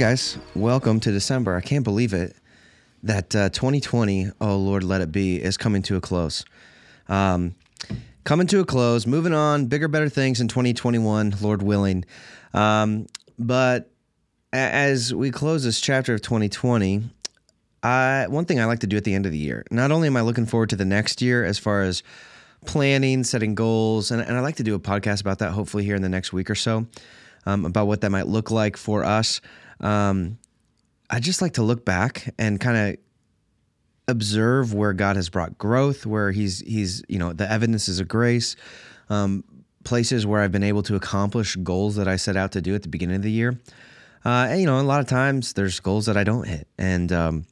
Guys, welcome to December. I can't believe it that uh, 2020, oh Lord, let it be, is coming to a close. Um, coming to a close, moving on, bigger, better things in 2021, Lord willing. Um, but a- as we close this chapter of 2020, I, one thing I like to do at the end of the year, not only am I looking forward to the next year as far as planning, setting goals, and, and I like to do a podcast about that hopefully here in the next week or so um, about what that might look like for us. Um, I just like to look back and kind of observe where God has brought growth, where He's He's you know the evidences of grace, um, places where I've been able to accomplish goals that I set out to do at the beginning of the year. Uh, and you know, a lot of times there's goals that I don't hit, and um,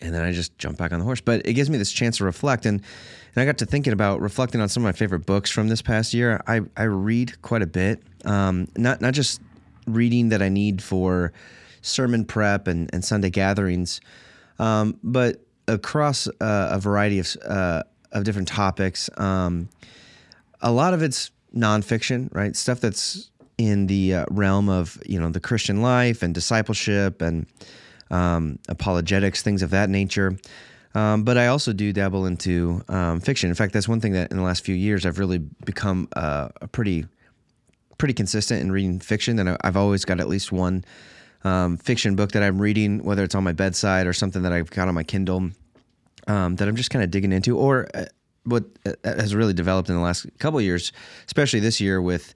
and then I just jump back on the horse. But it gives me this chance to reflect, and and I got to thinking about reflecting on some of my favorite books from this past year. I I read quite a bit, um, not not just reading that I need for sermon prep and, and Sunday gatherings, um, but across uh, a variety of uh, of different topics. Um, a lot of it's nonfiction, right? Stuff that's in the uh, realm of you know the Christian life and discipleship and um, apologetics, things of that nature. Um, but I also do dabble into um, fiction. In fact, that's one thing that in the last few years I've really become uh, a pretty pretty consistent in reading fiction. And I've always got at least one um, fiction book that I'm reading, whether it's on my bedside or something that I've got on my Kindle um, that I'm just kind of digging into, or uh, what uh, has really developed in the last couple years, especially this year with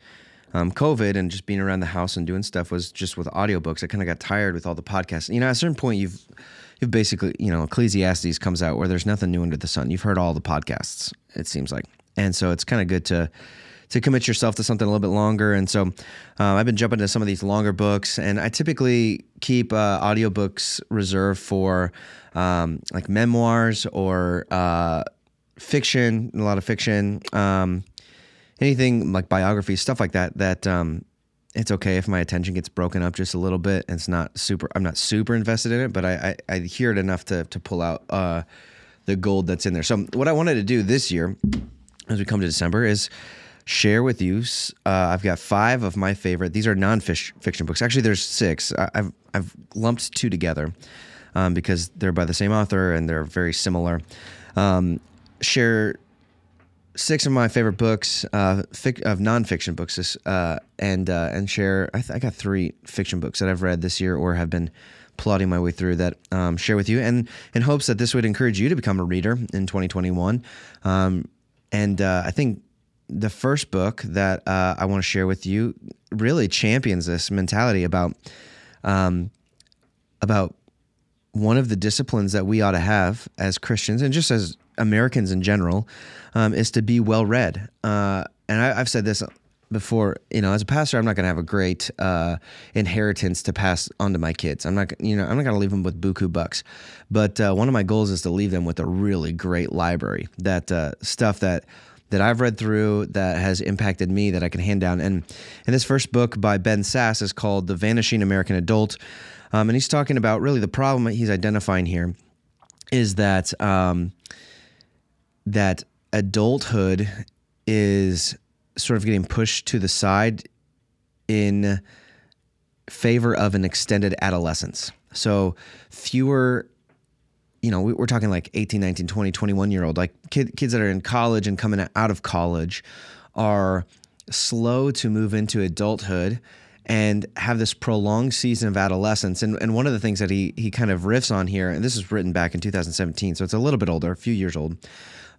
um, COVID and just being around the house and doing stuff was just with audiobooks. I kind of got tired with all the podcasts. You know, at a certain point, you've you've basically, you know, Ecclesiastes comes out where there's nothing new under the sun. You've heard all the podcasts, it seems like, and so it's kind of good to to commit yourself to something a little bit longer. And so uh, I've been jumping into some of these longer books, and I typically keep uh, audiobooks reserved for um, like memoirs or uh, fiction, a lot of fiction, um, anything like biographies, stuff like that. That um, it's okay if my attention gets broken up just a little bit. And it's not super. I'm not super invested in it, but I I, I hear it enough to to pull out uh, the gold that's in there. So what I wanted to do this year, as we come to December, is share with you. Uh, I've got five of my favorite. These are non-fiction books. Actually, there's six. I, have I've lumped two together um, because they're by the same author and they're very similar. Um, share six of my favorite books uh, fic- of nonfiction books, uh, and uh, and share. I, th- I, got three fiction books that I've read this year or have been plotting my way through that um, share with you, and in hopes that this would encourage you to become a reader in 2021. Um, and uh, I think the first book that uh, I want to share with you really champions this mentality about um, about one of the disciplines that we ought to have as Christians and just as Americans in general um, is to be well read. Uh, and I, have said this before. You know, as a pastor, I'm not going to have a great uh, inheritance to pass on to my kids. I'm not, you know, I'm not going to leave them with buku bucks. But uh, one of my goals is to leave them with a really great library. That uh, stuff that that I've read through that has impacted me that I can hand down. And and this first book by Ben Sasse is called The Vanishing American Adult, um, and he's talking about really the problem that he's identifying here is that um, that adulthood is sort of getting pushed to the side in favor of an extended adolescence. So fewer you know, we're talking like 18, 19, 20, 21 year old, like kid, kids that are in college and coming out of college are slow to move into adulthood and have this prolonged season of adolescence. And, and one of the things that he he kind of riffs on here, and this was written back in 2017, so it's a little bit older, a few years old.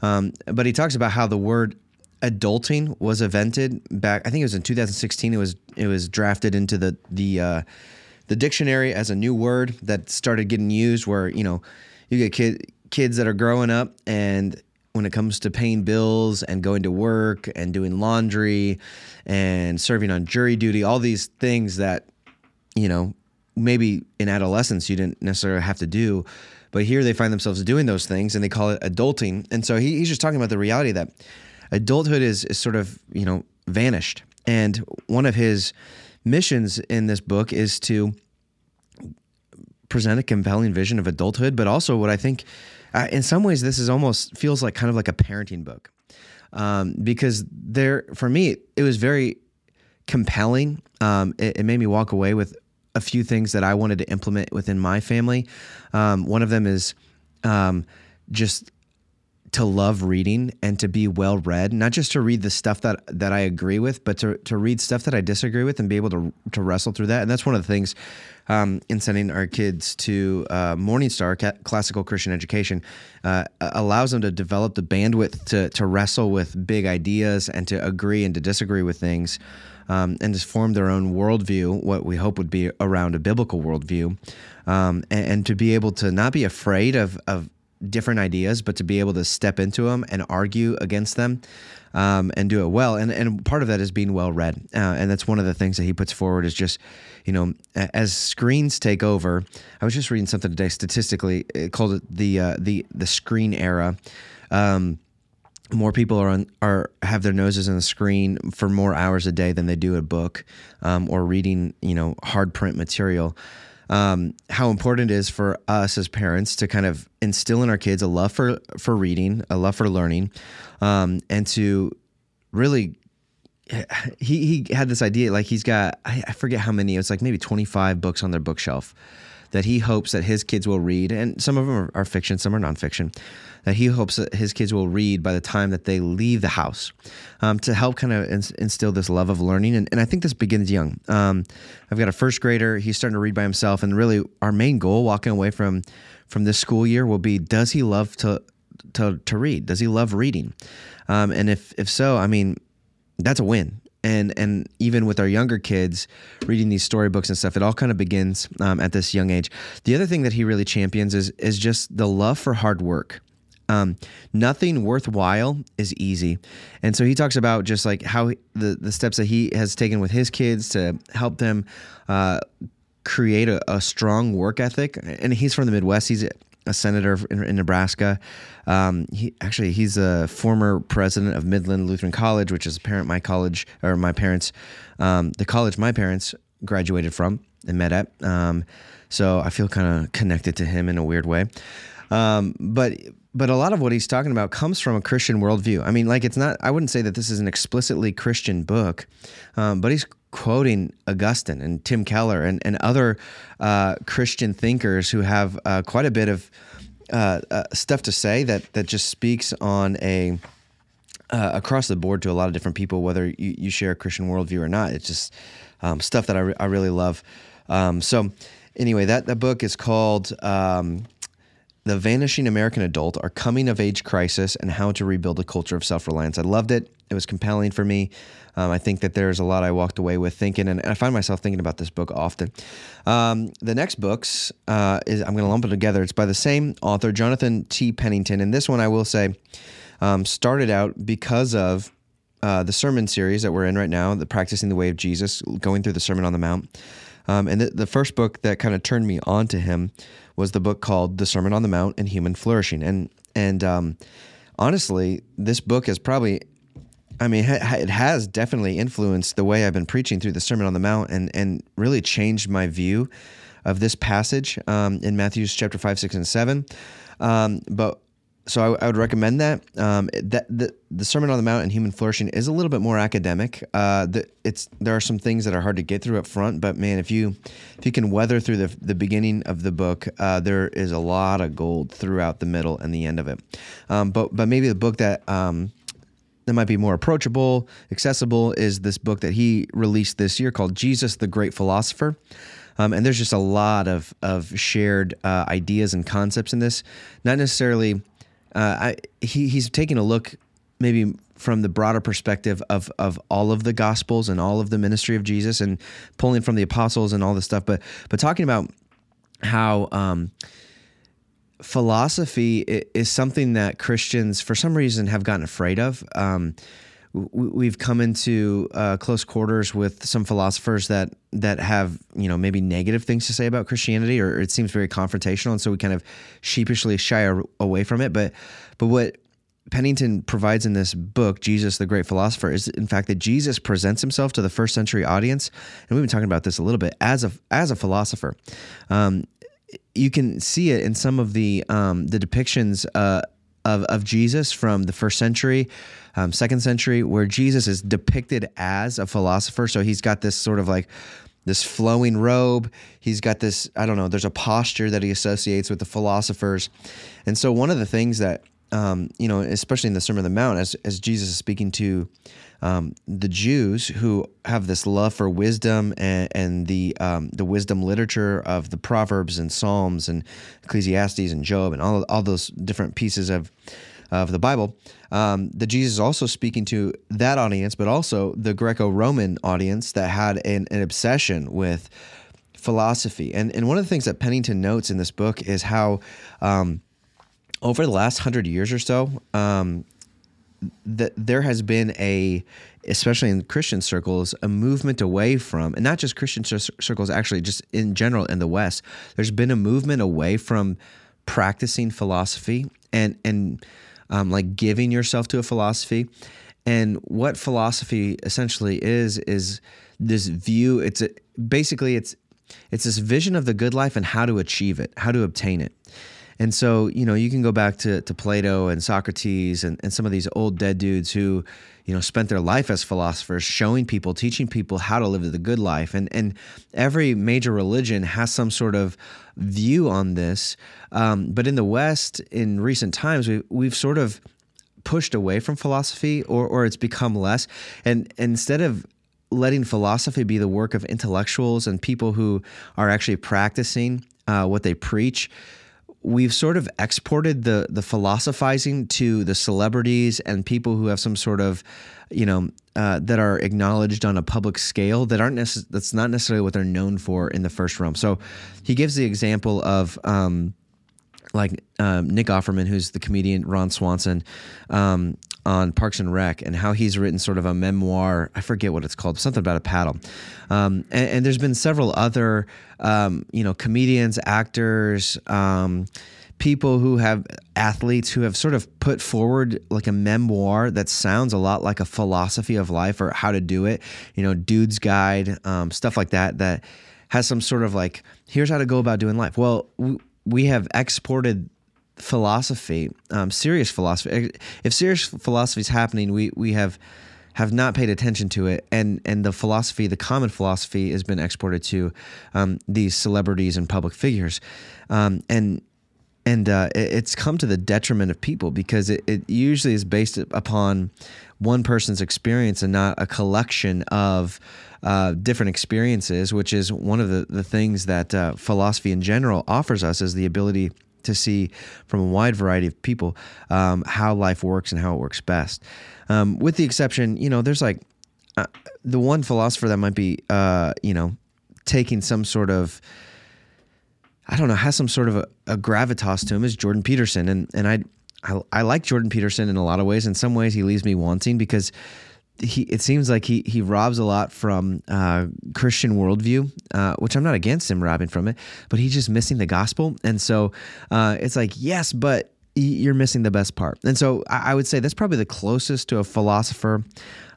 Um, but he talks about how the word adulting was invented back. I think it was in 2016. It was it was drafted into the the uh, the dictionary as a new word that started getting used. Where you know you get kid, kids that are growing up and when it comes to paying bills and going to work and doing laundry and serving on jury duty, all these things that, you know, maybe in adolescence you didn't necessarily have to do. But here they find themselves doing those things and they call it adulting. And so he, he's just talking about the reality that adulthood is, is sort of, you know, vanished. And one of his missions in this book is to present a compelling vision of adulthood, but also what I think uh, in some ways this is almost feels like kind of like a parenting book um, because there for me it was very compelling. Um, it, it, made me walk away with a few things that I wanted to implement within my family. Um, one of them is um, just to love reading and to be well read, not just to read the stuff that that I agree with, but to to read stuff that I disagree with and be able to to wrestle through that. And that's one of the things um, in sending our kids to uh, Morningstar Classical Christian Education uh, allows them to develop the bandwidth to to wrestle with big ideas and to agree and to disagree with things. Um, and to form their own worldview, what we hope would be around a biblical worldview, um, and, and, to be able to not be afraid of, of different ideas, but to be able to step into them and argue against them um, and do it well. And and part of that is being well read, uh, and that's one of the things that he puts forward is just, you know, as screens take over. I was just reading something today statistically it called it the uh, the the screen era. Um, more people are on are have their noses in the screen for more hours a day than they do a book um, or reading you know hard print material um, how important it is for us as parents to kind of instill in our kids a love for for reading, a love for learning, um, and to really. He he had this idea like he's got I, I forget how many it's like maybe twenty five books on their bookshelf that he hopes that his kids will read, and some of them are, are fiction, some are nonfiction that he hopes that his kids will read by the time that they leave the house um, to help kind of instill this love of learning. And, and I think this begins young. Um, I've got a first grader, he's starting to read by himself. And really, our main goal walking away from, from this school year will be does he love to, to, to read? Does he love reading? Um, and if, if so, I mean, that's a win and and even with our younger kids reading these storybooks and stuff it all kind of begins um, at this young age the other thing that he really champions is is just the love for hard work um, nothing worthwhile is easy. And so he talks about just like how the, the steps that he has taken with his kids to help them uh, create a, a, strong work ethic. And he's from the Midwest. He's a senator in, in Nebraska. Um, he actually he's a former president of Midland Lutheran College, which is a parent my college or my parents, um, the college my parents graduated from and met at. Um, so I feel kind of connected to him in a weird way. Um, but but a lot of what he's talking about comes from a Christian worldview. I mean, like it's not. I wouldn't say that this is an explicitly Christian book, um, but he's quoting Augustine and Tim Keller and and other uh, Christian thinkers who have uh, quite a bit of uh, uh stuff to say that that just speaks on a. Uh, across the board to a lot of different people, whether you, you share a Christian worldview or not, it's just um, stuff that I, re- I really love. Um, so, anyway, that that book is called um, the Vanishing American Adult, Our Coming of Age Crisis, and How to Rebuild a Culture of Self Reliance. I loved it. It was compelling for me. Um, I think that there's a lot I walked away with thinking, and I find myself thinking about this book often. Um, the next books uh, is I'm going to lump it together. It's by the same author, Jonathan T. Pennington, and this one I will say um, started out because of uh, the sermon series that we're in right now, the Practicing the Way of Jesus, going through the Sermon on the Mount. Um, and the, the first book that kind of turned me on to him was the book called The Sermon on the Mount and Human Flourishing. And and um, honestly, this book is probably, I mean, it has definitely influenced the way I've been preaching through the Sermon on the Mount and and really changed my view of this passage um, in Matthew's chapter five, six, and seven. Um, but so I, I, would recommend that. Um, that the, the Sermon on the Mount and Human Flourishing is a little bit more academic. Uh, it's there are some things that are hard to get through up front, but man, if you if you can weather through the the beginning of the book, uh, there is a lot of gold throughout the middle and the end of it. Um, but but maybe the book that um, that might be more approachable, accessible, is this book that he released this year called Jesus the Great Philosopher. Um, and there's just a lot of of shared uh, ideas and concepts in this. Not necessarily, uh, I, he he's taking a look maybe from the broader perspective of of all of the gospels and all of the ministry of Jesus and pulling from the apostles and all this stuff. But but talking about how. Um, philosophy is something that Christians, for some reason, have gotten afraid of. Um, we've come into uh, close quarters with some philosophers that that have you know maybe negative things to say about Christianity, or it seems very confrontational, and so we kind of sheepishly shy away from it. But but what Pennington provides in this book, Jesus the Great Philosopher, is in fact that Jesus presents himself to the first century audience, and we've been talking about this a little bit as a as a philosopher. Um, you can see it in some of the um, the depictions uh, of of Jesus from the first century, um, second century, where Jesus is depicted as a philosopher. So he's got this sort of like this flowing robe. He's got this I don't know. There's a posture that he associates with the philosophers, and so one of the things that um, you know, especially in the Sermon on the Mount, as as Jesus is speaking to um, the Jews who have this love for wisdom and, and the um, the wisdom literature of the Proverbs and Psalms and Ecclesiastes and Job and all all those different pieces of of the Bible. Um, the Jesus is also speaking to that audience, but also the Greco-Roman audience that had an, an obsession with philosophy. And and one of the things that Pennington notes in this book is how um, over the last hundred years or so, um, that there has been a, especially in Christian circles, a movement away from, and not just Christian circles, actually, just in general in the West, there's been a movement away from practicing philosophy and and um, like giving yourself to a philosophy. And what philosophy essentially is is this view. It's a, basically it's it's this vision of the good life and how to achieve it, how to obtain it. And so, you know, you can go back to, to Plato and Socrates and, and some of these old dead dudes who, you know, spent their life as philosophers, showing people, teaching people how to live the good life. And, and every major religion has some sort of view on this. Um, but in the West, in recent times, we, we've sort of pushed away from philosophy or, or it's become less. And, and instead of letting philosophy be the work of intellectuals and people who are actually practicing uh, what they preach, we've sort of exported the the philosophizing to the celebrities and people who have some sort of you know uh, that are acknowledged on a public scale that aren't necess- that's not necessarily what they're known for in the first realm. So he gives the example of um, like um, Nick Offerman, who's the comedian Ron Swanson, um, on Parks and Rec, and how he's written sort of a memoir. I forget what it's called, something about a paddle. Um, and, and, there's been several other, um, you know, comedians, actors, um, people who have athletes who have sort of put forward like a memoir that sounds a lot like a philosophy of life or how to do it. You know, Dude's Guide, um, stuff like that. That has some sort of like, here's how to go about doing life. Well. We, we have exported philosophy, um, serious philosophy. If serious philosophy is happening, we we have have not paid attention to it, and and the philosophy, the common philosophy, has been exported to um, these celebrities and public figures, um, and and uh, it's come to the detriment of people because it, it usually is based upon one person's experience and not a collection of uh, different experiences, which is one of the, the things that uh, philosophy in general offers us is the ability to see from a wide variety of people um, how life works and how it works best. Um, with the exception, you know, there's like uh, the one philosopher that might be, uh, you know, taking some sort of I don't know, has some sort of a, a, gravitas to him is Jordan Peterson. And and I, I I like Jordan Peterson in a lot of ways. In some ways he leaves me wanting because he it seems like he he robs a lot from uh, Christian worldview, uh, which I'm not against him robbing from it, but he's just missing the gospel, and so uh, it's like yes, but you're missing the best part, and so I, I would say that's probably the closest to a philosopher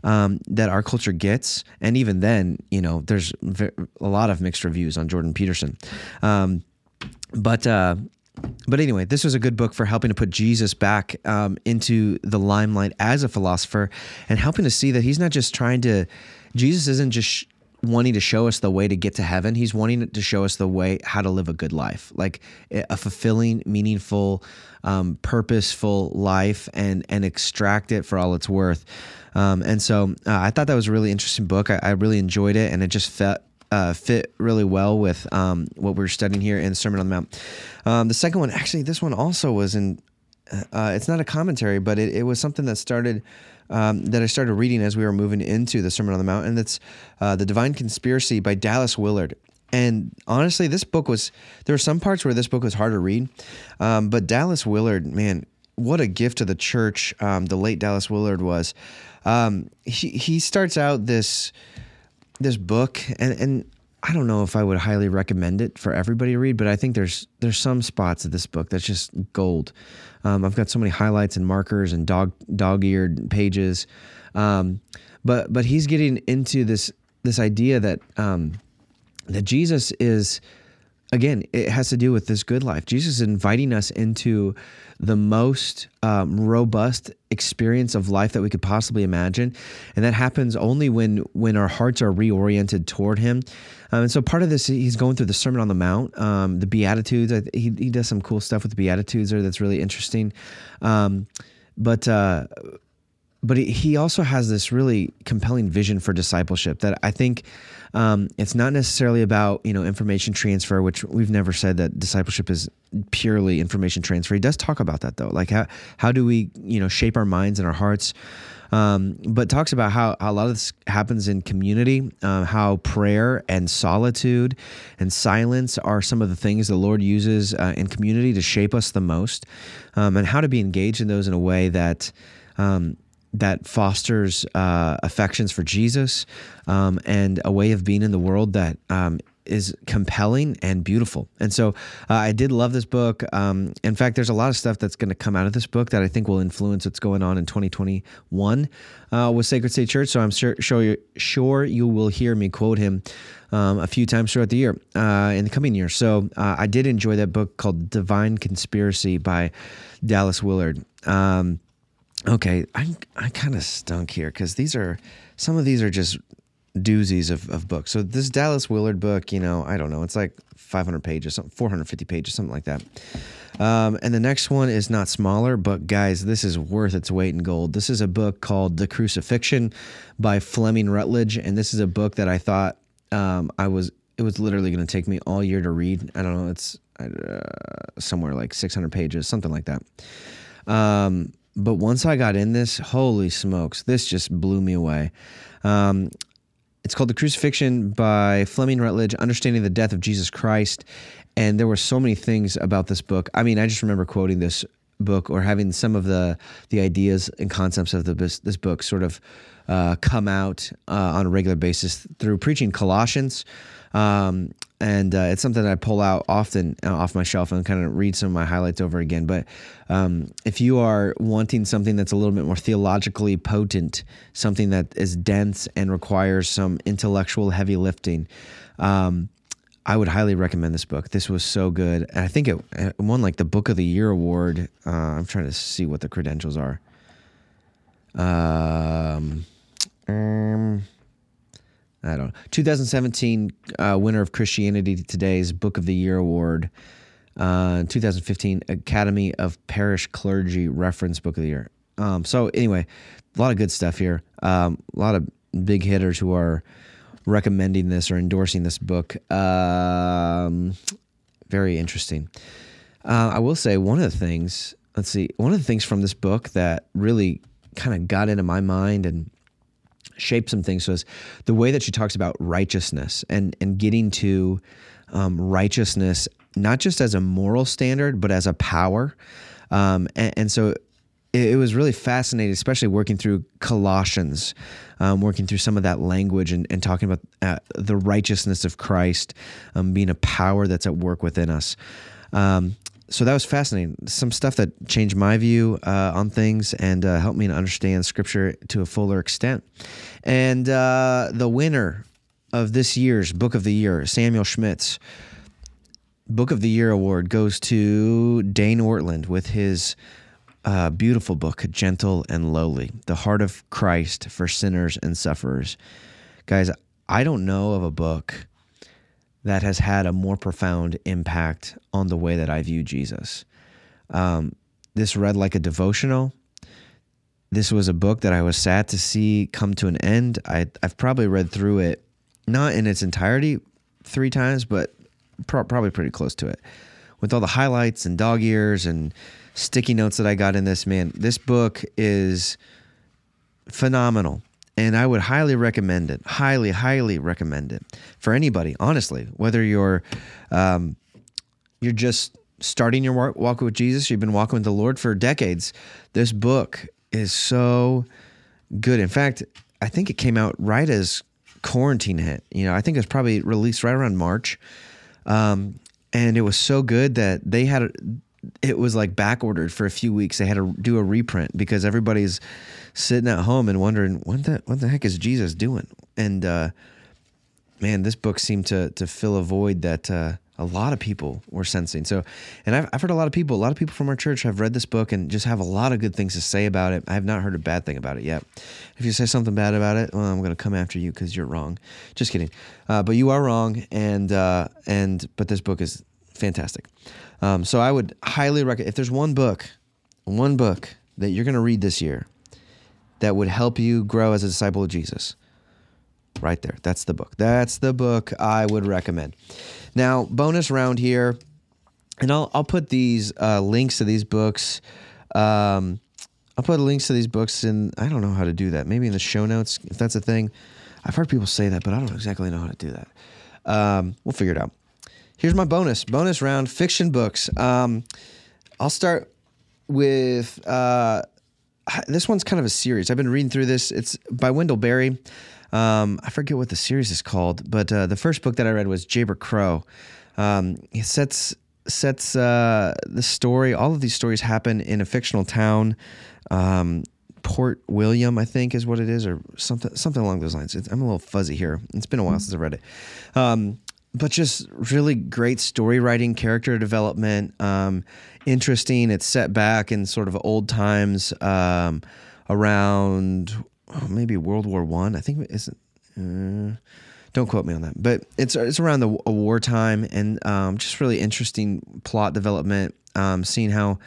um, that our culture gets, and even then, you know, there's a lot of mixed reviews on Jordan Peterson, um, but uh, but anyway, this was a good book for helping to put Jesus back um, into the limelight as a philosopher and helping to see that he's not just trying to, Jesus isn't just wanting to show us the way to get to heaven. He's wanting to show us the way how to live a good life, like a fulfilling, meaningful, um, purposeful life, and and extract it for all it's worth. Um, and so uh, I thought that was a really interesting book. I, I really enjoyed it, and it just felt uh, fit really well with um, what we're studying here in Sermon on the Mount. Um, the second one, actually, this one also was in. Uh, it's not a commentary, but it, it was something that started um, that I started reading as we were moving into the Sermon on the Mount, and that's uh, the Divine Conspiracy by Dallas Willard. And honestly, this book was there were some parts where this book was hard to read, um, but Dallas Willard, man, what a gift to the church. Um, the late Dallas Willard was. Um, he he starts out this this book, and and I don't know if I would highly recommend it for everybody to read, but I think there's there's some spots of this book that's just gold. Um, I've got so many highlights and markers and dog dog eared pages, um, but but he's getting into this this idea that um, that Jesus is again it has to do with this good life. Jesus is inviting us into the most um, robust experience of life that we could possibly imagine, and that happens only when when our hearts are reoriented toward Him. Um, and so part of this, he's going through the Sermon on the Mount, um, the Beatitudes. He he does some cool stuff with the Beatitudes there that's really interesting. Um, but uh, but he also has this really compelling vision for discipleship that I think um, it's not necessarily about you know information transfer, which we've never said that discipleship is purely information transfer. He does talk about that though, like how how do we you know shape our minds and our hearts. Um, but talks about how, how, a lot of this happens in community, uh, how prayer and solitude and silence are some of the things the Lord uses uh, in community to shape us the most, um, and how to be engaged in those in a way that um, that fosters uh, affections for Jesus um, and a way of being in the world that um, is compelling and beautiful. And so uh, I did love this book. Um, in fact, there's a lot of stuff that's going to come out of this book that I think will influence what's going on in 2021 uh, with Sacred State Church. So I'm sure, sure, you, sure you will hear me quote him um, a few times throughout the year uh, in the coming year. So uh, I did enjoy that book called Divine Conspiracy by Dallas Willard. Um, okay, I I kind of stunk here because these are some of these are just doozies of, of books. So this Dallas Willard book, you know, I don't know, it's like 500 pages, something 450 pages, something like that. Um, and the next one is not smaller, but guys, this is worth its weight in gold. This is a book called The Crucifixion by Fleming Rutledge, and this is a book that I thought um, I was it was literally going to take me all year to read. I don't know, it's uh, somewhere like 600 pages, something like that. Um, but once I got in this, holy smokes, this just blew me away. Um, it's called The Crucifixion by Fleming Rutledge, Understanding the Death of Jesus Christ. And there were so many things about this book. I mean, I just remember quoting this book or having some of the the ideas and concepts of the this book sort of uh, come out uh, on a regular basis through preaching Colossians. Um, and uh, it's something that I pull out often uh, off my shelf and kind of read some of my highlights over again. But um, if you are wanting something that's a little bit more theologically potent, something that is dense and requires some intellectual heavy lifting, um, I would highly recommend this book. This was so good, and I think it, it won like the Book of the Year award. Uh, I'm trying to see what the credentials are. Um, um I don't know. 2017 uh, winner of Christianity Today's Book of the Year award. Uh, 2015 Academy of Parish Clergy Reference Book of the Year. Um, so anyway, a lot of good stuff here. Um, a lot of big hitters who are recommending this or endorsing this book. Um, very interesting. Uh, I will say one of the things. Let's see. One of the things from this book that really kind of got into my mind and shape some things. So the way that she talks about righteousness and and getting to um, righteousness not just as a moral standard but as a power. Um, and, and, so it, it, was really fascinating, especially working through Colossians, um, working through some of that language and, and talking about uh, the righteousness of Christ um, being a power that's at work within us. Um, so that was fascinating. Some stuff that changed my view uh, on things and uh, helped me to understand Scripture to a fuller extent. And uh, the winner of this year's Book of the Year, Samuel Schmidt's, Book of the Year award goes to Dane Ortlund with his uh, beautiful book, Gentle and Lowly: The Heart of Christ for Sinners and Sufferers. Guys, I don't know of a book that has had a more profound impact on the way that I view Jesus. Um, this read like a devotional. This was a book that I was sad to see come to an end. I, I've probably read through it, not in its entirety three times, but pro- probably pretty close to it. With all the highlights and dog ears and sticky notes that I got in this, man, this book is phenomenal and I would highly recommend it. Highly, highly recommend it for anybody. Honestly, whether you're um, you're just starting your walk with Jesus, you've been walking with the Lord for decades. This book is so good. In fact, I think it came out right as quarantine hit. You know, I think it was probably released right around March, um, and it was so good that they had it was like back ordered for a few weeks. They had to do a reprint because everybody's sitting at home and wondering what the what the heck is Jesus doing? And uh, man, this book seemed to to fill a void that uh, a lot of people were sensing. So, and I've I've heard a lot of people, a lot of people from our church have read this book and just have a lot of good things to say about it. I have not heard a bad thing about it yet. If you say something bad about it, well, I'm going to come after you because you're wrong. Just kidding, uh, but you are wrong. And uh, and but this book is fantastic. Um, so I would highly recommend if there's one book, one book that you're going to read this year that would help you grow as a disciple of Jesus. Right there. That's the book. That's the book I would recommend. Now, bonus round here, and I'll I'll put these uh, links to these books. Um, I'll put links to these books in. I don't know how to do that. Maybe in the show notes if that's a thing. I've heard people say that, but I don't exactly know how to do that. Um, we'll figure it out. Here's my bonus bonus round fiction books. Um, I'll start with uh, this one's kind of a series. I've been reading through this. It's by Wendell Berry. Um, I forget what the series is called, but uh, the first book that I read was Jayber Crow. Um, it sets sets uh, the story. All of these stories happen in a fictional town. Um, Port William, I think, is what it is, or something something along those lines. It's, I'm a little fuzzy here. It's been a while since I read it. But just really great story writing, character development, um, interesting. It's set back in sort of old times um, around oh, maybe World War One. I. I think isn't. Uh, don't quote me on that, but it's it's around the wartime and um, just really interesting plot development. Um, seeing how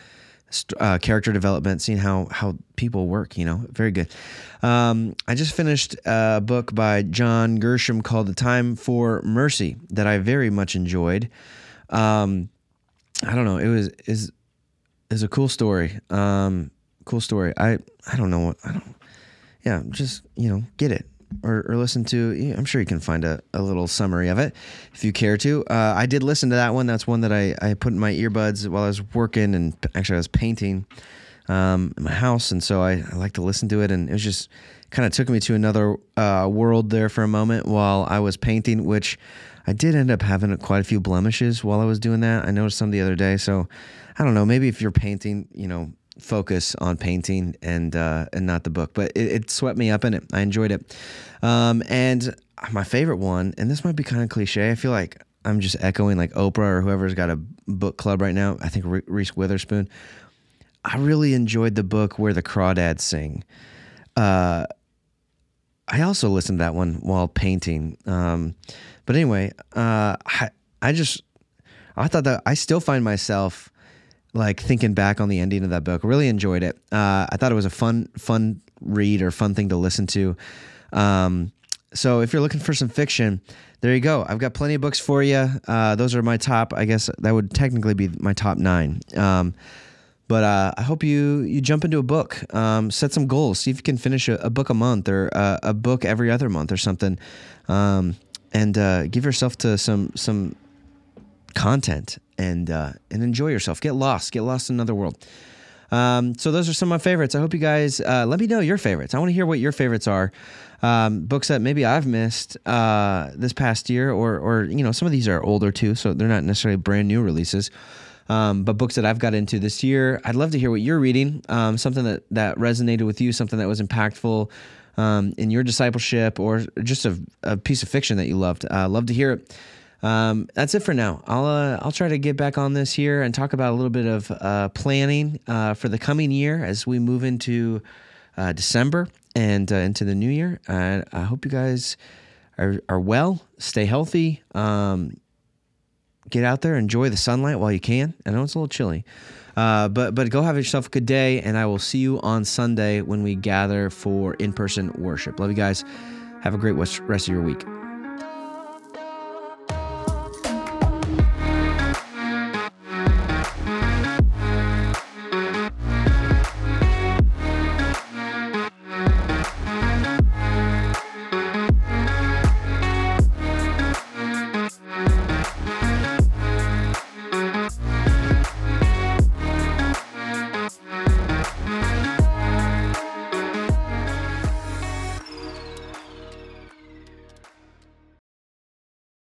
uh, character development, seeing how how people work. You know, very good. Um, I just finished a book by John Grisham called "The Time for Mercy" that I very much enjoyed. Um, I don't know. It was is is a cool story. Um, cool story. I I don't know what I don't. Yeah, just you know, get it or, or listen to. I'm sure you can find a, a little summary of it if you care to. Uh, I did listen to that one. That's one that I, I put in my earbuds while I was working and actually I was painting um, in my house. And so I, I like to listen to it. And it was just kind of took me to another uh, world there for a moment while I was painting, which I did end up having quite a few blemishes while I was doing that. I noticed some the other day. So I don't know. Maybe if you're painting, you know, focus on painting and uh, and not the book. But it, it, swept me up in it. I enjoyed it. Um, and my favorite one, and this might be kind of cliche. I feel like I'm just echoing like Oprah or whoever's got a book club right now. I think Reese Witherspoon. I really enjoyed the book where the crawdads sing. Uh, I also listened to that one while painting. Um, but anyway, uh, I, I just I thought that I still find myself like thinking back on the ending of that book. Really enjoyed it. Uh, I thought it was a fun, fun read or fun thing to listen to. Um, so if you're looking for some fiction, there you go. I've got plenty of books for you. Uh, those are my top. I guess that would technically be my top nine. Um, but uh, I hope you you jump into a book. Um, set some goals. See if you can finish a, a book a month or uh, a book every other month or something. Um, and uh, give yourself to some some content and uh, and enjoy yourself. Get lost. Get lost in another world. Um, so those are some of my favorites. I hope you guys uh, let me know your favorites. I want to hear what your favorites are. Um, books that maybe I've missed uh, this past year, or or you know some of these are older too, so they're not necessarily brand new releases. Um, but books that I've got into this year, I'd love to hear what you're reading. Um, something that that resonated with you, something that was impactful um, in your discipleship, or just a, a, piece of fiction that you loved. Uh, love to hear it. Um, that's it for now. I'll uh, I'll try to get back on this here and talk about a little bit of uh, planning uh, for the coming year as we move into uh, December and uh, into the new year. I hope you guys are, are well. Stay healthy. Um, get out there, enjoy the sunlight while you can. I know it's a little chilly, uh, but but go have yourself a good day, and I will see you on Sunday when we gather for in person worship. Love you guys. Have a great rest of your week.